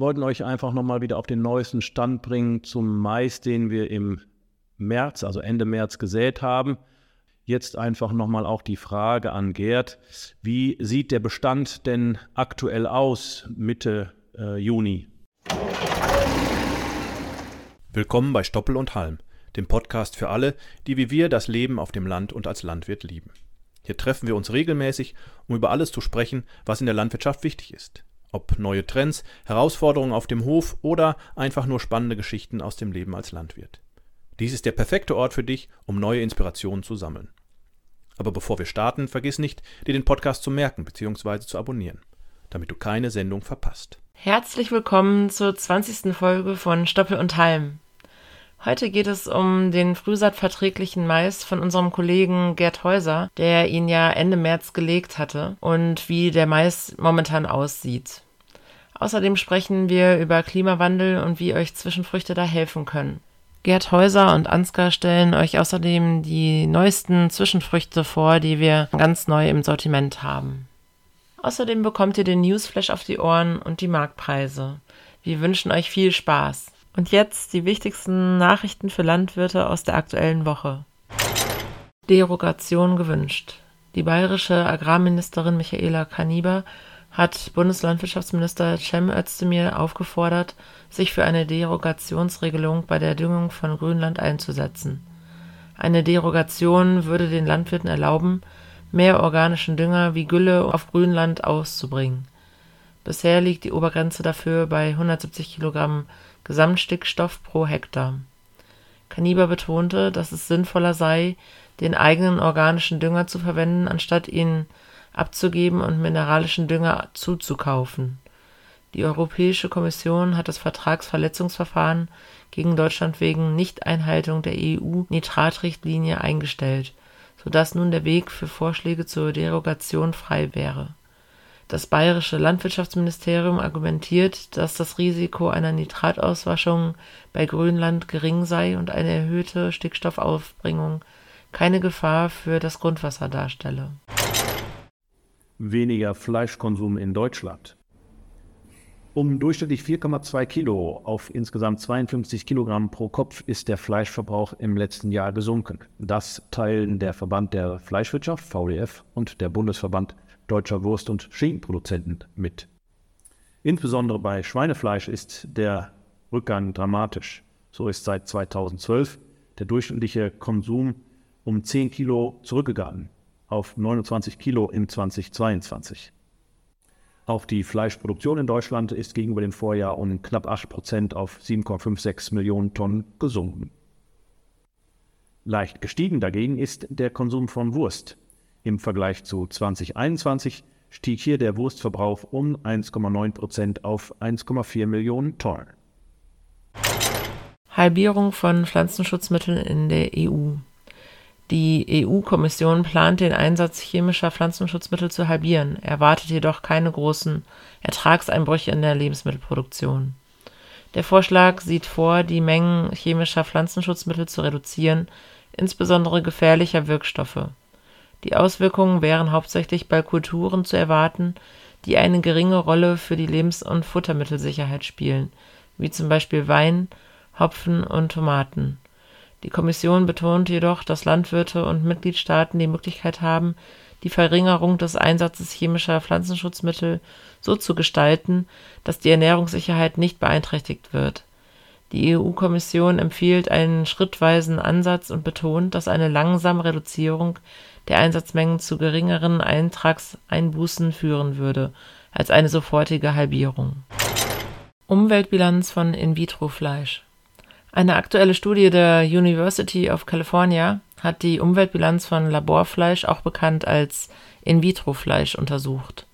wollten euch einfach nochmal wieder auf den neuesten Stand bringen zum Mais, den wir im März, also Ende März gesät haben. Jetzt einfach nochmal auch die Frage an Gerd, wie sieht der Bestand denn aktuell aus Mitte äh, Juni? Willkommen bei Stoppel und Halm, dem Podcast für alle, die wie wir das Leben auf dem Land und als Landwirt lieben. Hier treffen wir uns regelmäßig, um über alles zu sprechen, was in der Landwirtschaft wichtig ist. Ob neue Trends, Herausforderungen auf dem Hof oder einfach nur spannende Geschichten aus dem Leben als Landwirt. Dies ist der perfekte Ort für dich, um neue Inspirationen zu sammeln. Aber bevor wir starten, vergiss nicht, dir den Podcast zu merken bzw. zu abonnieren, damit du keine Sendung verpasst. Herzlich willkommen zur 20. Folge von Stoppel und Halm. Heute geht es um den frühsaatverträglichen Mais von unserem Kollegen Gerd Häuser, der ihn ja Ende März gelegt hatte und wie der Mais momentan aussieht. Außerdem sprechen wir über Klimawandel und wie euch Zwischenfrüchte da helfen können. Gerd Häuser und Ansgar stellen euch außerdem die neuesten Zwischenfrüchte vor, die wir ganz neu im Sortiment haben. Außerdem bekommt ihr den Newsflash auf die Ohren und die Marktpreise. Wir wünschen euch viel Spaß. Und jetzt die wichtigsten Nachrichten für Landwirte aus der aktuellen Woche. Derogation gewünscht. Die bayerische Agrarministerin Michaela Kaniber hat Bundeslandwirtschaftsminister Cem Özdemir aufgefordert, sich für eine Derogationsregelung bei der Düngung von Grünland einzusetzen. Eine Derogation würde den Landwirten erlauben, mehr organischen Dünger wie Gülle auf Grünland auszubringen. Bisher liegt die Obergrenze dafür bei 170 Kilogramm Gesamtstickstoff pro Hektar. Kaniber betonte, dass es sinnvoller sei, den eigenen organischen Dünger zu verwenden, anstatt ihn abzugeben und mineralischen Dünger zuzukaufen. Die Europäische Kommission hat das Vertragsverletzungsverfahren gegen Deutschland wegen Nichteinhaltung der EU-Nitratrichtlinie eingestellt, sodass nun der Weg für Vorschläge zur Derogation frei wäre. Das bayerische Landwirtschaftsministerium argumentiert, dass das Risiko einer Nitratauswaschung bei Grünland gering sei und eine erhöhte Stickstoffaufbringung keine Gefahr für das Grundwasser darstelle. Weniger Fleischkonsum in Deutschland. Um durchschnittlich 4,2 Kilo auf insgesamt 52 Kilogramm pro Kopf ist der Fleischverbrauch im letzten Jahr gesunken. Das teilen der Verband der Fleischwirtschaft, VDF, und der Bundesverband deutscher Wurst- und Schinkenproduzenten mit. Insbesondere bei Schweinefleisch ist der Rückgang dramatisch. So ist seit 2012 der durchschnittliche Konsum um 10 Kilo zurückgegangen auf 29 Kilo im 2022. Auch die Fleischproduktion in Deutschland ist gegenüber dem Vorjahr um knapp 8 Prozent auf 7,56 Millionen Tonnen gesunken. Leicht gestiegen dagegen ist der Konsum von Wurst. Im Vergleich zu 2021 stieg hier der Wurstverbrauch um 1,9 Prozent auf 1,4 Millionen Tonnen. Halbierung von Pflanzenschutzmitteln in der EU. Die EU-Kommission plant den Einsatz chemischer Pflanzenschutzmittel zu halbieren, erwartet jedoch keine großen Ertragseinbrüche in der Lebensmittelproduktion. Der Vorschlag sieht vor, die Mengen chemischer Pflanzenschutzmittel zu reduzieren, insbesondere gefährlicher Wirkstoffe. Die Auswirkungen wären hauptsächlich bei Kulturen zu erwarten, die eine geringe Rolle für die Lebens- und Futtermittelsicherheit spielen, wie zum Beispiel Wein, Hopfen und Tomaten die Kommission betont jedoch, dass Landwirte und Mitgliedstaaten die Möglichkeit haben, die Verringerung des Einsatzes chemischer Pflanzenschutzmittel so zu gestalten, dass die Ernährungssicherheit nicht beeinträchtigt wird. Die EU-Kommission empfiehlt einen schrittweisen Ansatz und betont, dass eine langsame Reduzierung der Einsatzmengen zu geringeren Eintragseinbußen führen würde als eine sofortige Halbierung. Umweltbilanz von In-vitro-Fleisch eine aktuelle Studie der University of California hat die Umweltbilanz von Laborfleisch, auch bekannt als In-vitro-Fleisch, untersucht.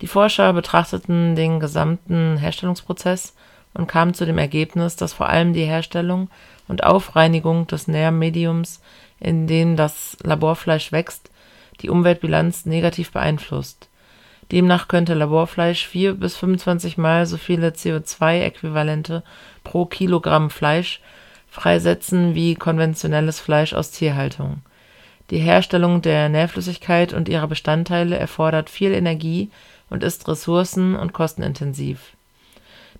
Die Forscher betrachteten den gesamten Herstellungsprozess und kamen zu dem Ergebnis, dass vor allem die Herstellung und Aufreinigung des Nährmediums, in dem das Laborfleisch wächst, die Umweltbilanz negativ beeinflusst. Demnach könnte Laborfleisch vier bis 25 Mal so viele CO2-Äquivalente pro Kilogramm Fleisch freisetzen wie konventionelles Fleisch aus Tierhaltung. Die Herstellung der Nährflüssigkeit und ihrer Bestandteile erfordert viel Energie und ist ressourcen und kostenintensiv.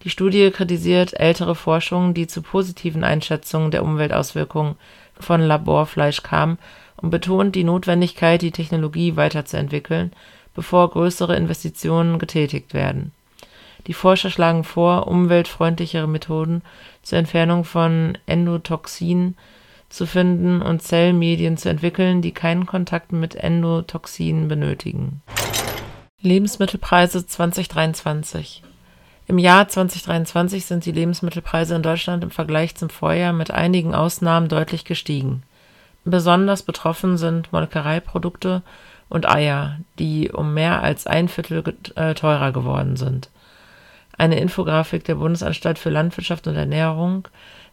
Die Studie kritisiert ältere Forschung, die zu positiven Einschätzungen der Umweltauswirkungen von Laborfleisch kam und betont die Notwendigkeit, die Technologie weiterzuentwickeln, bevor größere Investitionen getätigt werden. Die Forscher schlagen vor, umweltfreundlichere Methoden zur Entfernung von Endotoxinen zu finden und Zellmedien zu entwickeln, die keinen Kontakt mit Endotoxinen benötigen. Lebensmittelpreise 2023 Im Jahr 2023 sind die Lebensmittelpreise in Deutschland im Vergleich zum Vorjahr mit einigen Ausnahmen deutlich gestiegen. Besonders betroffen sind Molkereiprodukte und Eier, die um mehr als ein Viertel äh, teurer geworden sind. Eine Infografik der Bundesanstalt für Landwirtschaft und Ernährung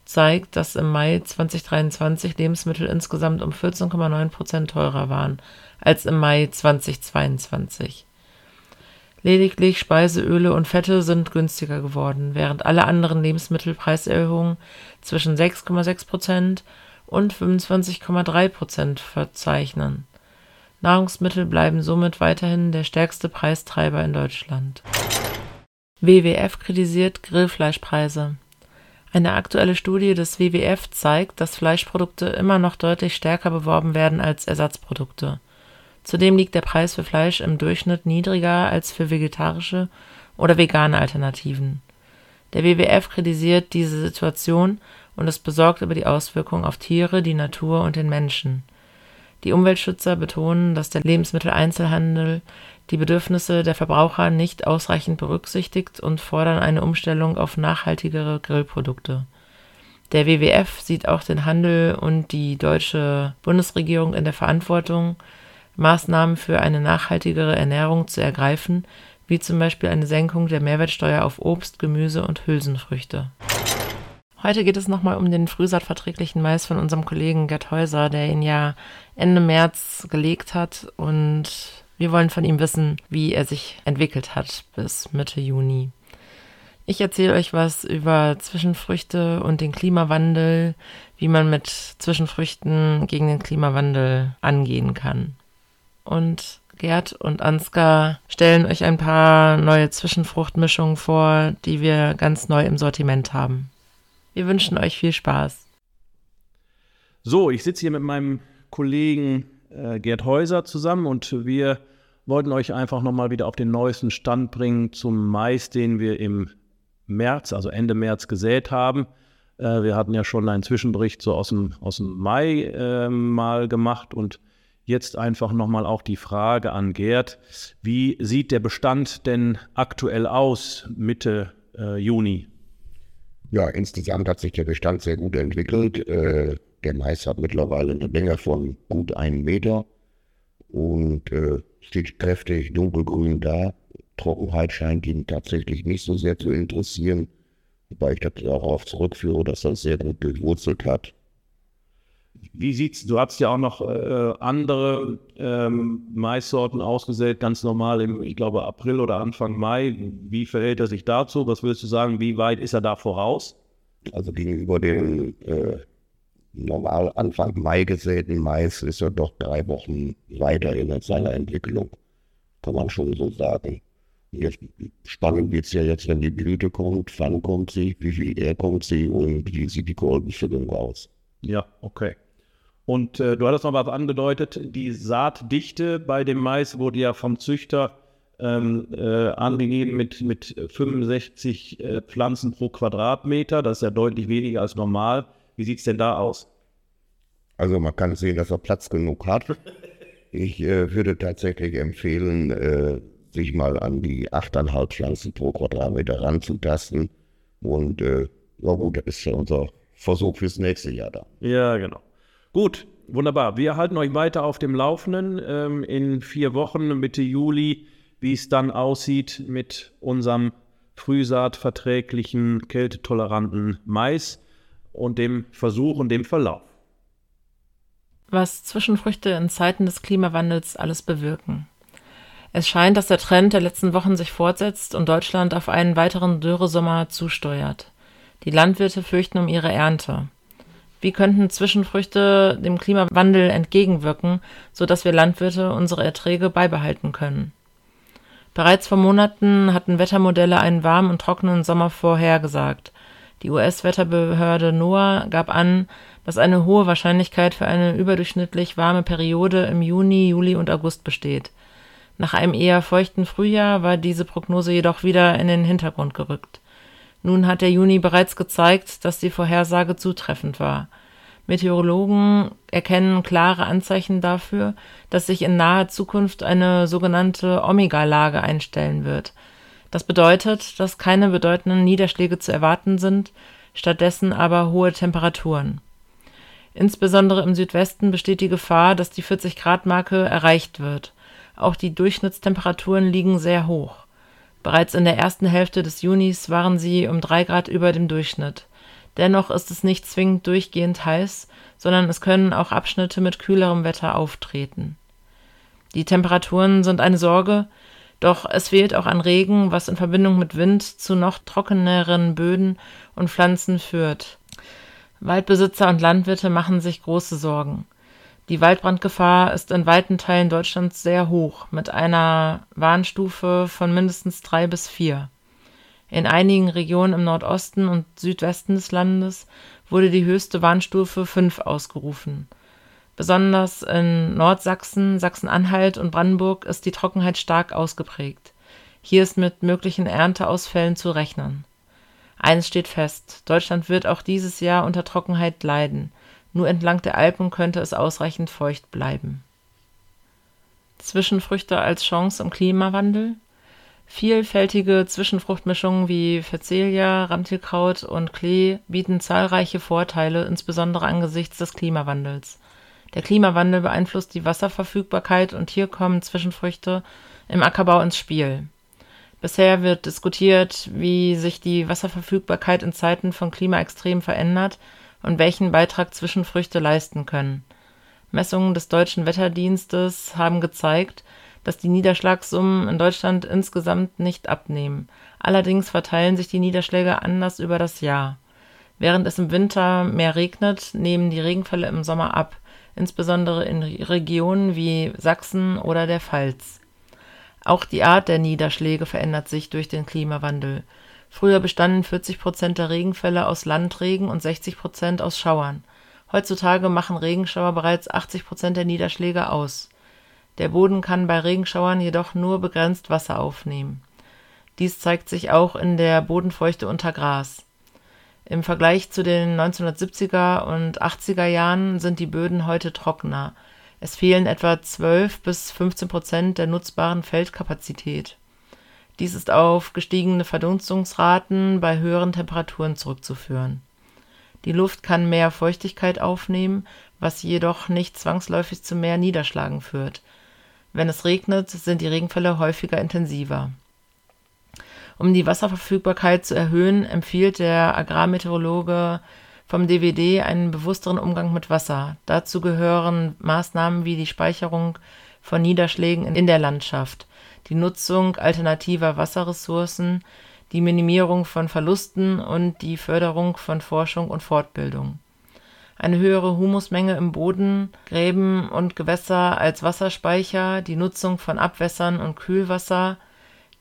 zeigt, dass im Mai 2023 Lebensmittel insgesamt um 14,9 Prozent teurer waren als im Mai 2022. Lediglich Speiseöle und Fette sind günstiger geworden, während alle anderen Lebensmittelpreiserhöhungen zwischen 6,6 Prozent und 25,3 Prozent verzeichnen. Nahrungsmittel bleiben somit weiterhin der stärkste Preistreiber in Deutschland. WWF kritisiert Grillfleischpreise. Eine aktuelle Studie des WWF zeigt, dass Fleischprodukte immer noch deutlich stärker beworben werden als Ersatzprodukte. Zudem liegt der Preis für Fleisch im Durchschnitt niedriger als für vegetarische oder vegane Alternativen. Der WWF kritisiert diese Situation und ist besorgt über die Auswirkungen auf Tiere, die Natur und den Menschen. Die Umweltschützer betonen, dass der Lebensmitteleinzelhandel die Bedürfnisse der Verbraucher nicht ausreichend berücksichtigt und fordern eine Umstellung auf nachhaltigere Grillprodukte. Der WWF sieht auch den Handel und die deutsche Bundesregierung in der Verantwortung, Maßnahmen für eine nachhaltigere Ernährung zu ergreifen, wie zum Beispiel eine Senkung der Mehrwertsteuer auf Obst, Gemüse und Hülsenfrüchte. Heute geht es nochmal um den frühsaatverträglichen Mais von unserem Kollegen Gerd Häuser, der ihn ja Ende März gelegt hat und wir wollen von ihm wissen, wie er sich entwickelt hat bis Mitte Juni. Ich erzähle euch was über Zwischenfrüchte und den Klimawandel, wie man mit Zwischenfrüchten gegen den Klimawandel angehen kann. Und Gerd und Ansgar stellen euch ein paar neue Zwischenfruchtmischungen vor, die wir ganz neu im Sortiment haben. Wir wünschen euch viel Spaß. So, ich sitze hier mit meinem Kollegen äh, Gerd Häuser zusammen und wir wollten euch einfach nochmal wieder auf den neuesten Stand bringen zum Mais, den wir im März, also Ende März gesät haben. Äh, wir hatten ja schon einen Zwischenbericht so aus dem, aus dem Mai äh, mal gemacht und jetzt einfach nochmal auch die Frage an Gerd, wie sieht der Bestand denn aktuell aus Mitte äh, Juni? Ja, insgesamt hat sich der Bestand sehr gut entwickelt. Äh, der Mais hat mittlerweile eine Länge von gut einem Meter und äh, steht kräftig dunkelgrün da. Trockenheit scheint ihn tatsächlich nicht so sehr zu interessieren, wobei ich darauf zurückführe, dass er sehr gut durchwurzelt hat. Wie sieht's? Du hast ja auch noch äh, andere ähm, Maissorten ausgesät, ganz normal im, ich glaube, April oder Anfang Mai. Wie verhält er sich dazu? Was würdest du sagen? Wie weit ist er da voraus? Also gegenüber den äh, normal Anfang Mai gesäten Mais ist er doch drei Wochen weiter in seiner Entwicklung. Kann man schon so sagen. Jetzt, spannend wird es ja jetzt, wenn die Blüte kommt, wann kommt sie, wie viel er kommt sie und wie sieht die Kolbenfüllung aus. Ja, okay. Und äh, du hattest noch was angedeutet, die Saatdichte bei dem Mais wurde ja vom Züchter ähm, äh, angegeben mit, mit 65 äh, Pflanzen pro Quadratmeter. Das ist ja deutlich weniger als normal. Wie sieht es denn da aus? Also man kann sehen, dass er Platz genug hat. Ich äh, würde tatsächlich empfehlen, äh, sich mal an die 8,5 Pflanzen pro Quadratmeter ranzutasten. Und äh, ja gut, das ist ja unser Versuch fürs nächste Jahr da. Ja, genau. Gut, wunderbar. Wir halten euch weiter auf dem Laufenden ähm, in vier Wochen, Mitte Juli, wie es dann aussieht mit unserem frühsaatverträglichen, kältetoleranten Mais und dem Versuch und dem Verlauf. Was Zwischenfrüchte in Zeiten des Klimawandels alles bewirken. Es scheint, dass der Trend der letzten Wochen sich fortsetzt und Deutschland auf einen weiteren Dürresommer zusteuert. Die Landwirte fürchten um ihre Ernte. Wie könnten Zwischenfrüchte dem Klimawandel entgegenwirken, sodass wir Landwirte unsere Erträge beibehalten können? Bereits vor Monaten hatten Wettermodelle einen warmen und trockenen Sommer vorhergesagt. Die US-Wetterbehörde NOAA gab an, dass eine hohe Wahrscheinlichkeit für eine überdurchschnittlich warme Periode im Juni, Juli und August besteht. Nach einem eher feuchten Frühjahr war diese Prognose jedoch wieder in den Hintergrund gerückt. Nun hat der Juni bereits gezeigt, dass die Vorhersage zutreffend war. Meteorologen erkennen klare Anzeichen dafür, dass sich in naher Zukunft eine sogenannte Omega-Lage einstellen wird. Das bedeutet, dass keine bedeutenden Niederschläge zu erwarten sind, stattdessen aber hohe Temperaturen. Insbesondere im Südwesten besteht die Gefahr, dass die 40-Grad-Marke erreicht wird. Auch die Durchschnittstemperaturen liegen sehr hoch. Bereits in der ersten Hälfte des Junis waren sie um drei Grad über dem Durchschnitt. Dennoch ist es nicht zwingend durchgehend heiß, sondern es können auch Abschnitte mit kühlerem Wetter auftreten. Die Temperaturen sind eine Sorge, doch es fehlt auch an Regen, was in Verbindung mit Wind zu noch trockeneren Böden und Pflanzen führt. Waldbesitzer und Landwirte machen sich große Sorgen. Die Waldbrandgefahr ist in weiten Teilen Deutschlands sehr hoch, mit einer Warnstufe von mindestens drei bis vier. In einigen Regionen im Nordosten und Südwesten des Landes wurde die höchste Warnstufe 5 ausgerufen. Besonders in Nordsachsen, Sachsen-Anhalt und Brandenburg ist die Trockenheit stark ausgeprägt. Hier ist mit möglichen Ernteausfällen zu rechnen. Eines steht fest, Deutschland wird auch dieses Jahr unter Trockenheit leiden. Nur entlang der Alpen könnte es ausreichend feucht bleiben. Zwischenfrüchte als Chance im Klimawandel Vielfältige Zwischenfruchtmischungen wie Phacelia, Ramtilkraut und Klee bieten zahlreiche Vorteile, insbesondere angesichts des Klimawandels. Der Klimawandel beeinflusst die Wasserverfügbarkeit und hier kommen Zwischenfrüchte im Ackerbau ins Spiel. Bisher wird diskutiert, wie sich die Wasserverfügbarkeit in Zeiten von Klimaextremen verändert und welchen Beitrag Zwischenfrüchte leisten können. Messungen des Deutschen Wetterdienstes haben gezeigt dass die Niederschlagssummen in Deutschland insgesamt nicht abnehmen. Allerdings verteilen sich die Niederschläge anders über das Jahr. Während es im Winter mehr regnet, nehmen die Regenfälle im Sommer ab, insbesondere in Regionen wie Sachsen oder der Pfalz. Auch die Art der Niederschläge verändert sich durch den Klimawandel. Früher bestanden 40 Prozent der Regenfälle aus Landregen und 60 Prozent aus Schauern. Heutzutage machen Regenschauer bereits 80 Prozent der Niederschläge aus. Der Boden kann bei Regenschauern jedoch nur begrenzt Wasser aufnehmen. Dies zeigt sich auch in der Bodenfeuchte unter Gras. Im Vergleich zu den 1970er und 80er Jahren sind die Böden heute trockener. Es fehlen etwa 12 bis 15 Prozent der nutzbaren Feldkapazität. Dies ist auf gestiegene Verdunstungsraten bei höheren Temperaturen zurückzuführen. Die Luft kann mehr Feuchtigkeit aufnehmen, was jedoch nicht zwangsläufig zu mehr Niederschlagen führt. Wenn es regnet, sind die Regenfälle häufiger intensiver. Um die Wasserverfügbarkeit zu erhöhen, empfiehlt der Agrarmeteorologe vom DWD einen bewussteren Umgang mit Wasser. Dazu gehören Maßnahmen wie die Speicherung von Niederschlägen in der Landschaft, die Nutzung alternativer Wasserressourcen, die Minimierung von Verlusten und die Förderung von Forschung und Fortbildung eine höhere Humusmenge im Boden, Gräben und Gewässer als Wasserspeicher, die Nutzung von Abwässern und Kühlwasser,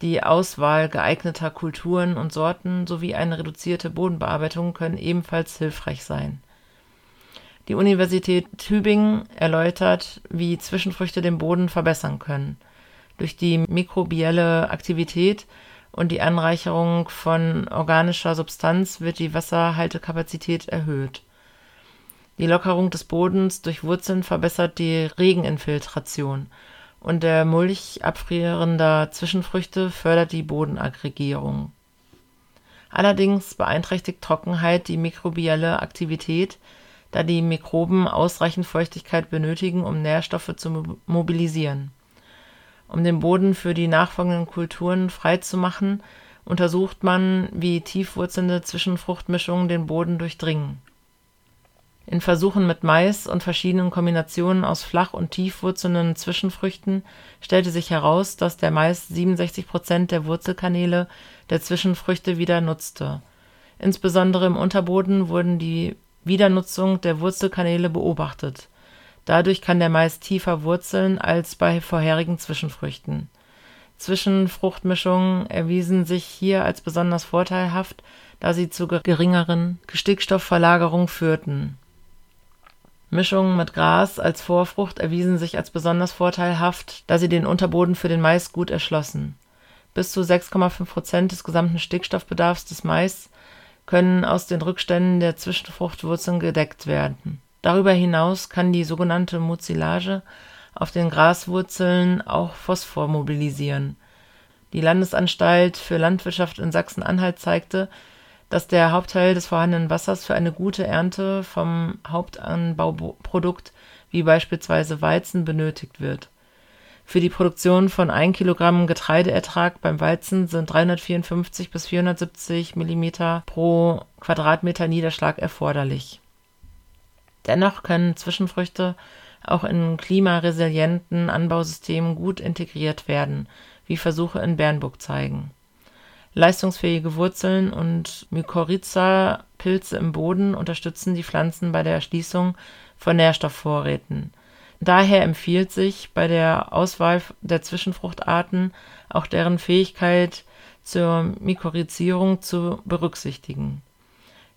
die Auswahl geeigneter Kulturen und Sorten sowie eine reduzierte Bodenbearbeitung können ebenfalls hilfreich sein. Die Universität Tübingen erläutert, wie Zwischenfrüchte den Boden verbessern können. Durch die mikrobielle Aktivität und die Anreicherung von organischer Substanz wird die Wasserhaltekapazität erhöht die Lockerung des Bodens durch Wurzeln verbessert die Regeninfiltration und der Mulch abfrierender Zwischenfrüchte fördert die Bodenaggregierung. Allerdings beeinträchtigt Trockenheit die mikrobielle Aktivität, da die Mikroben ausreichend Feuchtigkeit benötigen, um Nährstoffe zu mobilisieren. Um den Boden für die nachfolgenden Kulturen freizumachen, untersucht man, wie tiefwurzelnde Zwischenfruchtmischungen den Boden durchdringen in Versuchen mit Mais und verschiedenen Kombinationen aus flach und tiefwurzelnden Zwischenfrüchten stellte sich heraus, dass der Mais 67 Prozent der Wurzelkanäle der Zwischenfrüchte wieder nutzte. Insbesondere im Unterboden wurden die Wiedernutzung der Wurzelkanäle beobachtet. Dadurch kann der Mais tiefer wurzeln als bei vorherigen Zwischenfrüchten. Zwischenfruchtmischungen erwiesen sich hier als besonders vorteilhaft, da sie zu geringeren Stickstoffverlagerung führten. Mischungen mit Gras als Vorfrucht erwiesen sich als besonders vorteilhaft, da sie den Unterboden für den Mais gut erschlossen. Bis zu 6,5 Prozent des gesamten Stickstoffbedarfs des Mais können aus den Rückständen der Zwischenfruchtwurzeln gedeckt werden. Darüber hinaus kann die sogenannte Mucilage auf den Graswurzeln auch Phosphor mobilisieren. Die Landesanstalt für Landwirtschaft in Sachsen-Anhalt zeigte, dass der Hauptteil des vorhandenen Wassers für eine gute Ernte vom Hauptanbauprodukt wie beispielsweise Weizen benötigt wird. Für die Produktion von 1 Kilogramm Getreideertrag beim Weizen sind 354 bis 470 Millimeter pro Quadratmeter Niederschlag erforderlich. Dennoch können Zwischenfrüchte auch in klimaresilienten Anbausystemen gut integriert werden, wie Versuche in Bernburg zeigen. Leistungsfähige Wurzeln und Mykorrhiza-Pilze im Boden unterstützen die Pflanzen bei der Erschließung von Nährstoffvorräten. Daher empfiehlt sich bei der Auswahl der Zwischenfruchtarten auch deren Fähigkeit zur Mykorrhizierung zu berücksichtigen.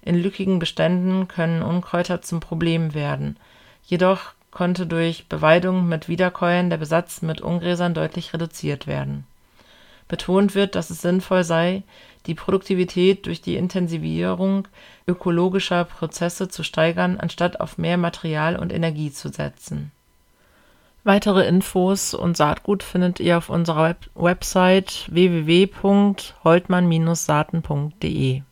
In lückigen Beständen können Unkräuter zum Problem werden, jedoch konnte durch Beweidung mit Wiederkäuern der Besatz mit Ungräsern deutlich reduziert werden. Betont wird, dass es sinnvoll sei, die Produktivität durch die Intensivierung ökologischer Prozesse zu steigern, anstatt auf mehr Material und Energie zu setzen. Weitere Infos und Saatgut findet ihr auf unserer Web Website www.holtmann-saaten.de.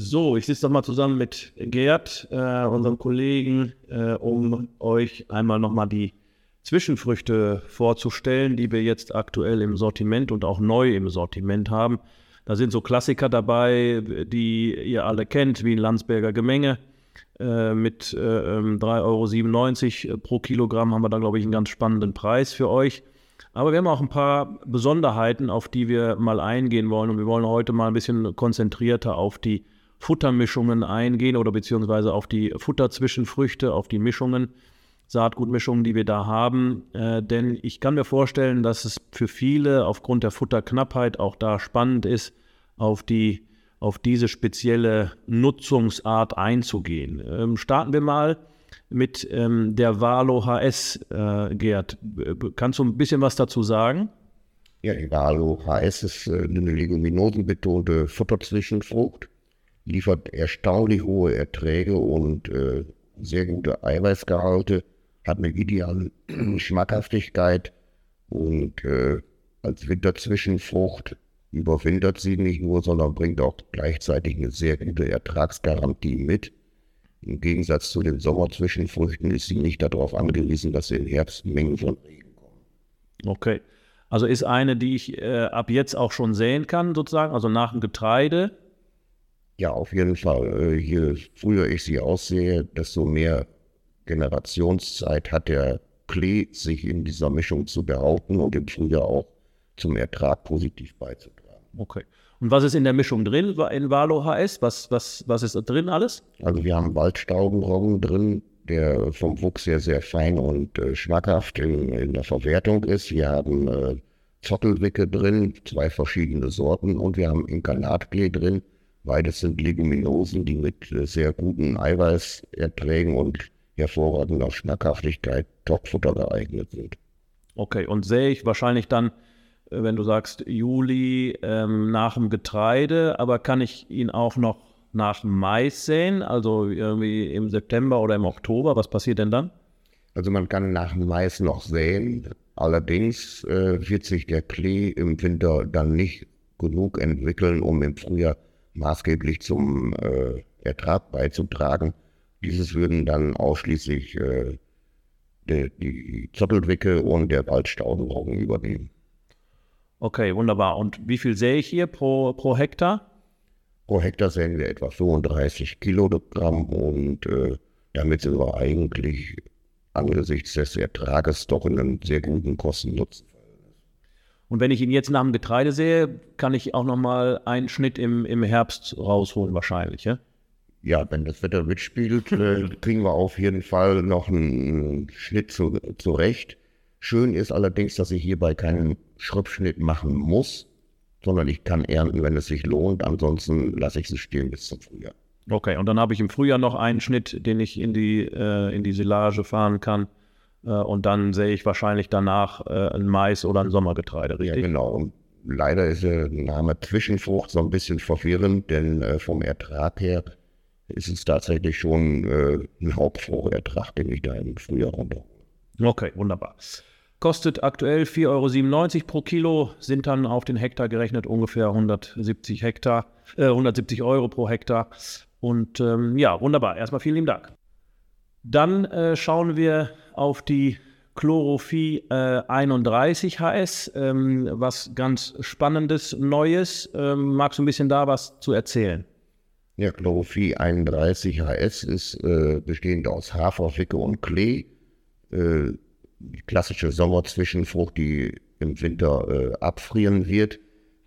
So, ich sitze mal zusammen mit Gerd, äh, unserem Kollegen, äh, um euch einmal nochmal die Zwischenfrüchte vorzustellen, die wir jetzt aktuell im Sortiment und auch neu im Sortiment haben. Da sind so Klassiker dabei, die ihr alle kennt, wie ein Landsberger Gemenge. Äh, mit äh, 3,97 ähm, Euro pro Kilogramm haben wir da, glaube ich, einen ganz spannenden Preis für euch. Aber wir haben auch ein paar Besonderheiten, auf die wir mal eingehen wollen. Und wir wollen heute mal ein bisschen konzentrierter auf die Futtermischungen eingehen oder beziehungsweise auf die Futterzwischenfrüchte, auf die Mischungen, Saatgutmischungen, die wir da haben. Äh, denn ich kann mir vorstellen, dass es für viele aufgrund der Futterknappheit auch da spannend ist, auf die auf diese spezielle Nutzungsart einzugehen. Ähm, starten wir mal mit ähm, der Valo HS, äh, Gerd. Kannst du ein bisschen was dazu sagen? Ja, die Valo HS ist äh, eine leguminosenbetonte Futterzwischenfrucht liefert erstaunlich hohe Erträge und äh, sehr gute Eiweißgehalte, hat eine ideale Schmackhaftigkeit und äh, als Winterzwischenfrucht überwintert sie nicht nur, sondern bringt auch gleichzeitig eine sehr gute Ertragsgarantie mit. Im Gegensatz zu den Sommerzwischenfrüchten ist sie nicht darauf angewiesen, dass sie im Herbst Mengen von Regen kommen. Okay. Also ist eine, die ich äh, ab jetzt auch schon säen kann, sozusagen, also nach dem Getreide ja, auf jeden Fall. Äh, je früher ich sie aussehe, desto mehr Generationszeit hat der Klee, sich in dieser Mischung zu behaupten und im Frühjahr auch zum Ertrag positiv beizutragen. Okay. Und was ist in der Mischung drin, in Valo HS? Was, was, was ist da drin alles? Also wir haben Waldstaubenroggen drin, der vom Wuchs her sehr fein und äh, schmackhaft in, in, der Verwertung ist. Wir haben äh, Zottelwicke drin, zwei verschiedene Sorten und wir haben Inkarnatklee drin, Beides sind Leguminosen, die mit äh, sehr guten Eiweißerträgen und hervorragender Schmackhaftigkeit Topfutter geeignet sind. Okay, und sähe ich wahrscheinlich dann, äh, wenn du sagst Juli, ähm, nach dem Getreide, aber kann ich ihn auch noch nach Mais säen, also irgendwie im September oder im Oktober? Was passiert denn dann? Also man kann nach Mais noch säen, allerdings äh, wird sich der Klee im Winter dann nicht genug entwickeln, um im Frühjahr maßgeblich zum äh, Ertrag beizutragen. Dieses würden dann ausschließlich äh, die, die Zottelwicke und der Waldstaudenroggen übernehmen. Okay, wunderbar. Und wie viel sähe ich hier pro, pro Hektar? Pro Hektar säen wir etwa 35 Kilogramm und äh, damit sind wir eigentlich angesichts des Ertrages doch in einem sehr guten Kosten-Nutzen. Und wenn ich ihn jetzt nach dem Getreide sehe, kann ich auch nochmal einen Schnitt im, im Herbst rausholen, wahrscheinlich, ja? Ja, wenn das Wetter mitspielt, äh, kriegen wir auf jeden Fall noch einen Schnitt zu, zurecht. Schön ist allerdings, dass ich hierbei keinen Schröpfschnitt machen muss, sondern ich kann ernten, wenn es sich lohnt. Ansonsten lasse ich es stehen bis zum Frühjahr. Okay, und dann habe ich im Frühjahr noch einen Schnitt, den ich in die, äh, in die Silage fahren kann. Äh, und dann sehe ich wahrscheinlich danach äh, ein Mais oder ein Sommergetreide, richtig? Ja, genau. Und leider ist der Name Zwischenfrucht so ein bisschen verwirrend, denn äh, vom Ertrag her ist es tatsächlich schon ein Hauptfruchtertrag, den ich da im Frühjahr runter. Okay, wunderbar. Kostet aktuell 4,97 Euro pro Kilo, sind dann auf den Hektar gerechnet ungefähr 170 Hektar, äh, 170 Euro pro Hektar. Und ähm, ja, wunderbar. Erstmal vielen lieben Dank. Dann äh, schauen wir auf die Chlorophy äh, 31 HS, ähm, was ganz Spannendes, Neues. Ähm, magst du ein bisschen da was zu erzählen? Ja, Chlorophy 31 HS ist äh, bestehend aus Hafer, Ficke und Klee. Äh, die klassische Sommerzwischenfrucht, die im Winter äh, abfrieren wird.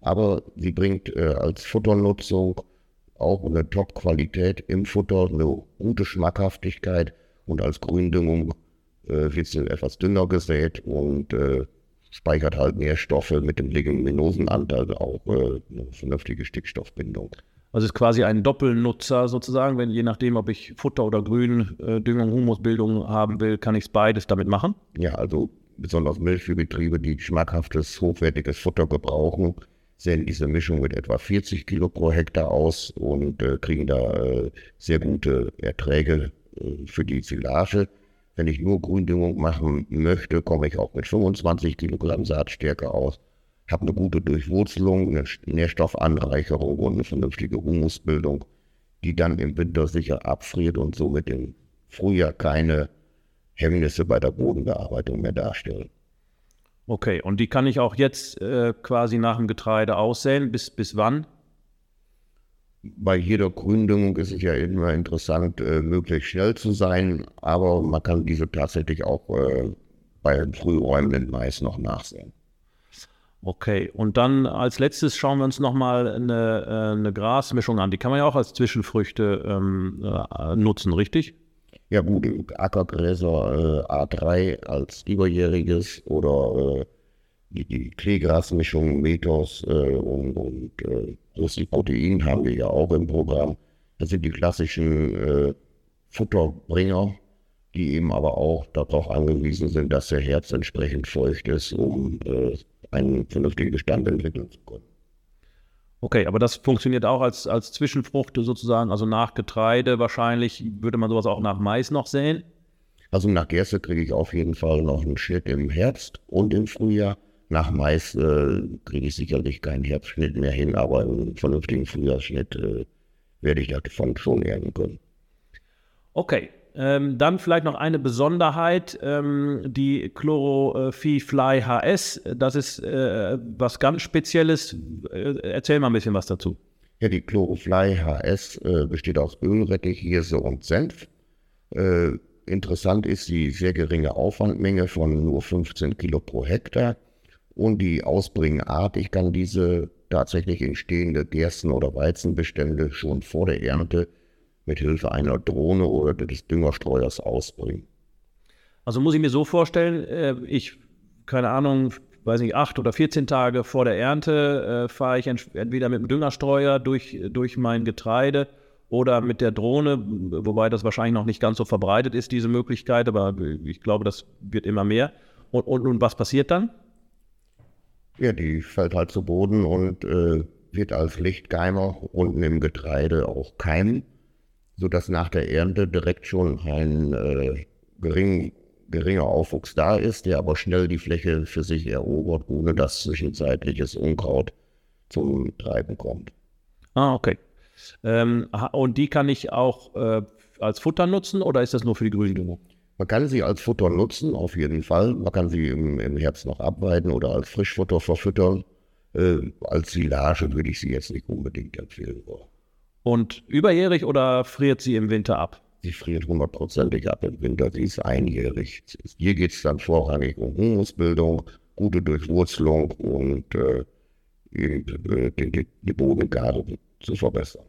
Aber sie bringt äh, als Futternutzung auch eine Top-Qualität im Futter, eine gute Schmackhaftigkeit und als Gründüngung äh, wird sie etwas dünner gesät und äh, speichert halt mehr Stoffe mit dem Leguminosenanteil, auch äh, eine vernünftige Stickstoffbindung. Also ist quasi ein Doppelnutzer sozusagen, wenn je nachdem, ob ich Futter oder Grün, äh, Düngung, Humusbildung haben will, kann ich es beides damit machen? Ja, also besonders Milchviehbetriebe, die schmackhaftes, hochwertiges Futter gebrauchen, sehen diese Mischung mit etwa 40 Kilo pro Hektar aus und äh, kriegen da äh, sehr gute Erträge äh, für die Silage. Wenn ich nur Gründüngung machen möchte, komme ich auch mit 25 Kilogramm Saatstärke aus habe eine gute Durchwurzelung, eine Nährstoffanreicherung und eine vernünftige Humusbildung, die dann im Winter sicher abfriert und somit im Frühjahr keine Hemmnisse bei der Bodenbearbeitung mehr darstellen. Okay, und die kann ich auch jetzt äh, quasi nach dem Getreide aussäen. Bis, bis wann? Bei jeder Gründüngung ist es ja immer interessant, äh, möglichst schnell zu sein, aber man kann diese tatsächlich auch äh, bei frühräumenden Mais noch nachsehen. Okay, und dann als letztes schauen wir uns nochmal eine, äh, eine Grasmischung an. Die kann man ja auch als Zwischenfrüchte ähm, äh, nutzen, richtig? Ja gut, Ackergräser äh, A3 als überjähriges oder äh, die, die Kleegrasmischung Methos äh, und, und äh, Protein haben wir ja auch im Programm. Das sind die klassischen äh, Futterbringer, die eben aber auch darauf angewiesen sind, dass der Herz entsprechend feucht ist, um äh, einen vernünftigen Bestand entwickeln zu können. Okay, aber das funktioniert auch als, als Zwischenfrucht sozusagen, also nach Getreide wahrscheinlich würde man sowas auch nach Mais noch sehen? Also nach Gerste kriege ich auf jeden Fall noch einen Schnitt im Herbst und im Frühjahr. Nach Mais äh, kriege ich sicherlich keinen Herbstschnitt mehr hin, aber einen vernünftigen Frühjahrsschnitt äh, werde ich davon schon ernten können. Okay, ähm, dann vielleicht noch eine Besonderheit, ähm, die Chlorophy Fly HS. Das ist äh, was ganz Spezielles. Äh, erzähl mal ein bisschen was dazu. Ja, die Chlorophy HS äh, besteht aus Ölrettich, Hirse und Senf. Äh, interessant ist die sehr geringe Aufwandmenge von nur 15 Kilo pro Hektar und die Ausbringart. Ich kann diese tatsächlich entstehende Gersten- oder Weizenbestände schon vor der Ernte mit Hilfe einer Drohne oder des Düngerstreuers ausbringen. Also muss ich mir so vorstellen, äh, ich, keine Ahnung, weiß nicht, acht oder 14 Tage vor der Ernte äh, fahre ich entweder mit dem Düngerstreuer durch, durch mein Getreide oder mit der Drohne, wobei das wahrscheinlich noch nicht ganz so verbreitet ist, diese Möglichkeit, aber ich glaube, das wird immer mehr. Und, und, und was passiert dann? Ja, die fällt halt zu Boden und äh, wird als Lichtgeimer unten im Getreide auch keimen sodass nach der Ernte direkt schon ein äh, gering, geringer Aufwuchs da ist, der aber schnell die Fläche für sich erobert, ohne dass zwischenzeitliches Unkraut zum Treiben kommt. Ah, okay. Ähm, und die kann ich auch äh, als Futter nutzen oder ist das nur für die Gründüngung? Man kann sie als Futter nutzen, auf jeden Fall. Man kann sie im, im Herbst noch abweiden oder als Frischfutter verfüttern. Äh, als Silage würde ich sie jetzt nicht unbedingt empfehlen wollen. Und überjährig oder friert sie im Winter ab? Sie friert hundertprozentig ab im Winter, sie ist einjährig. Hier geht es dann vorrangig um Humusbildung, gute Durchwurzelung und äh, die, die, die Bodengare zu verbessern.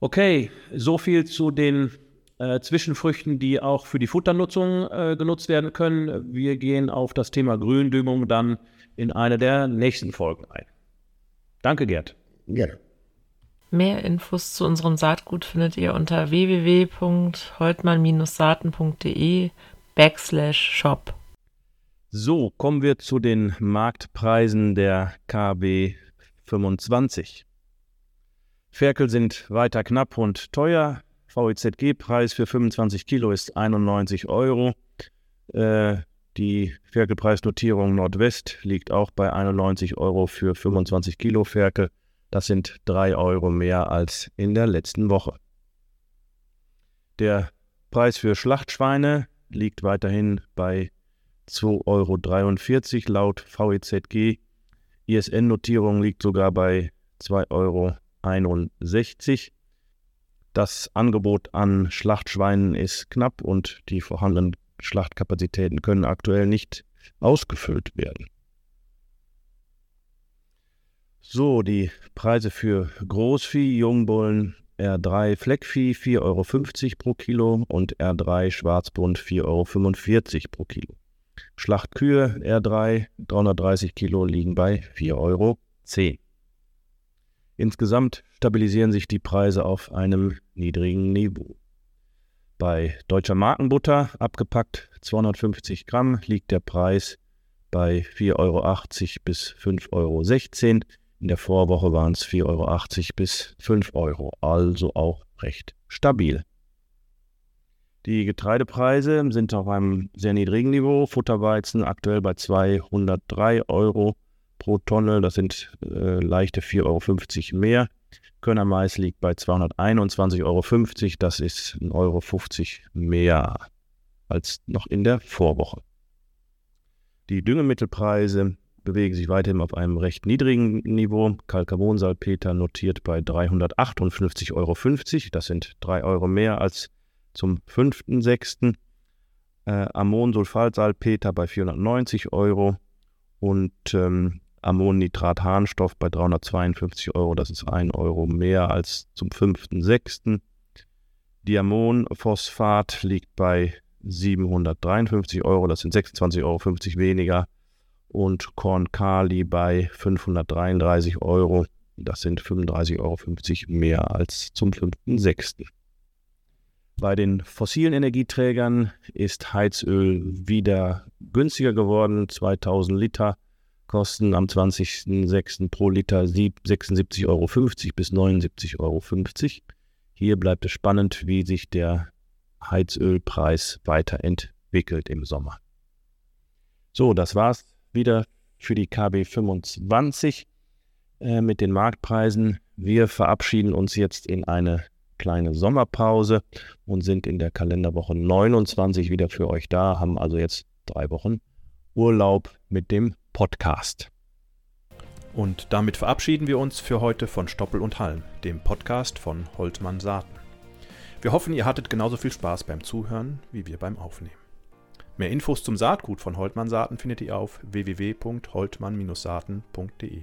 Okay, so viel zu den äh, Zwischenfrüchten, die auch für die Futternutzung äh, genutzt werden können. Wir gehen auf das Thema Gründüngung dann in eine der nächsten Folgen ein. Danke, Gerd. Gerne. Mehr Infos zu unserem Saatgut findet ihr unter www.holtmann-saaten.de backslash shop. So, kommen wir zu den Marktpreisen der KB 25. Ferkel sind weiter knapp und teuer. VEZG-Preis für 25 Kilo ist 91 Euro. Äh, die Ferkelpreisnotierung Nordwest liegt auch bei 91 Euro für 25 Kilo Ferkel. Das sind 3 Euro mehr als in der letzten Woche. Der Preis für Schlachtschweine liegt weiterhin bei 2,43 Euro laut VEZG. ISN-Notierung liegt sogar bei 2,61 Euro. Das Angebot an Schlachtschweinen ist knapp und die vorhandenen Schlachtkapazitäten können aktuell nicht ausgefüllt werden. So, die Preise für Großvieh, Jungbullen, R3 Fleckvieh 4,50 Euro pro Kilo und R3 Schwarzbund 4,45 Euro pro Kilo. Schlachtkühe R3 330 Kilo liegen bei 4,10 Euro. Insgesamt stabilisieren sich die Preise auf einem niedrigen Niveau. Bei deutscher Markenbutter, abgepackt 250 Gramm, liegt der Preis bei 4,80 Euro bis 5,16 Euro. In der Vorwoche waren es 4,80 Euro bis 5 Euro, also auch recht stabil. Die Getreidepreise sind auf einem sehr niedrigen Niveau. Futterweizen aktuell bei 203 Euro pro Tonne, das sind äh, leichte 4,50 Euro mehr. Körnermais liegt bei 221,50 Euro. Das ist 1,50 Euro mehr als noch in der Vorwoche. Die Düngemittelpreise bewegen sich weiterhin auf einem recht niedrigen Niveau. Kalkarbonsalpeter notiert bei 358,50 Euro. Das sind 3 Euro mehr als zum 5.6. Äh, Ammonsulfatsalpeter bei 490 Euro und ähm, Ammonnitrat-Harnstoff bei 352 Euro, das ist 1 Euro mehr als zum 5.6. Diamonphosphat liegt bei 753 Euro, das sind 26,50 Euro weniger. Und Korn-Kali bei 533 Euro, das sind 35,50 Euro mehr als zum 5.6. Bei den fossilen Energieträgern ist Heizöl wieder günstiger geworden, 2000 Liter kosten am 20.06. pro Liter 76,50 Euro bis 79,50 Euro. Hier bleibt es spannend, wie sich der Heizölpreis weiterentwickelt im Sommer. So, das war's wieder für die KB 25 äh, mit den Marktpreisen. Wir verabschieden uns jetzt in eine kleine Sommerpause und sind in der Kalenderwoche 29 wieder für euch da, haben also jetzt drei Wochen Urlaub mit dem Podcast. Und damit verabschieden wir uns für heute von Stoppel und Halm, dem Podcast von Holtmann Saaten. Wir hoffen, ihr hattet genauso viel Spaß beim Zuhören wie wir beim Aufnehmen. Mehr Infos zum Saatgut von Holtmann Saaten findet ihr auf www.holtmann-saaten.de.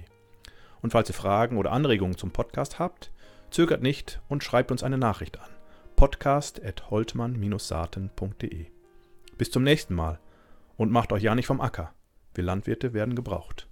Und falls ihr Fragen oder Anregungen zum Podcast habt, zögert nicht und schreibt uns eine Nachricht an. podcast.holtmann-saaten.de. Bis zum nächsten Mal und macht euch ja nicht vom Acker. Wir Landwirte werden gebraucht.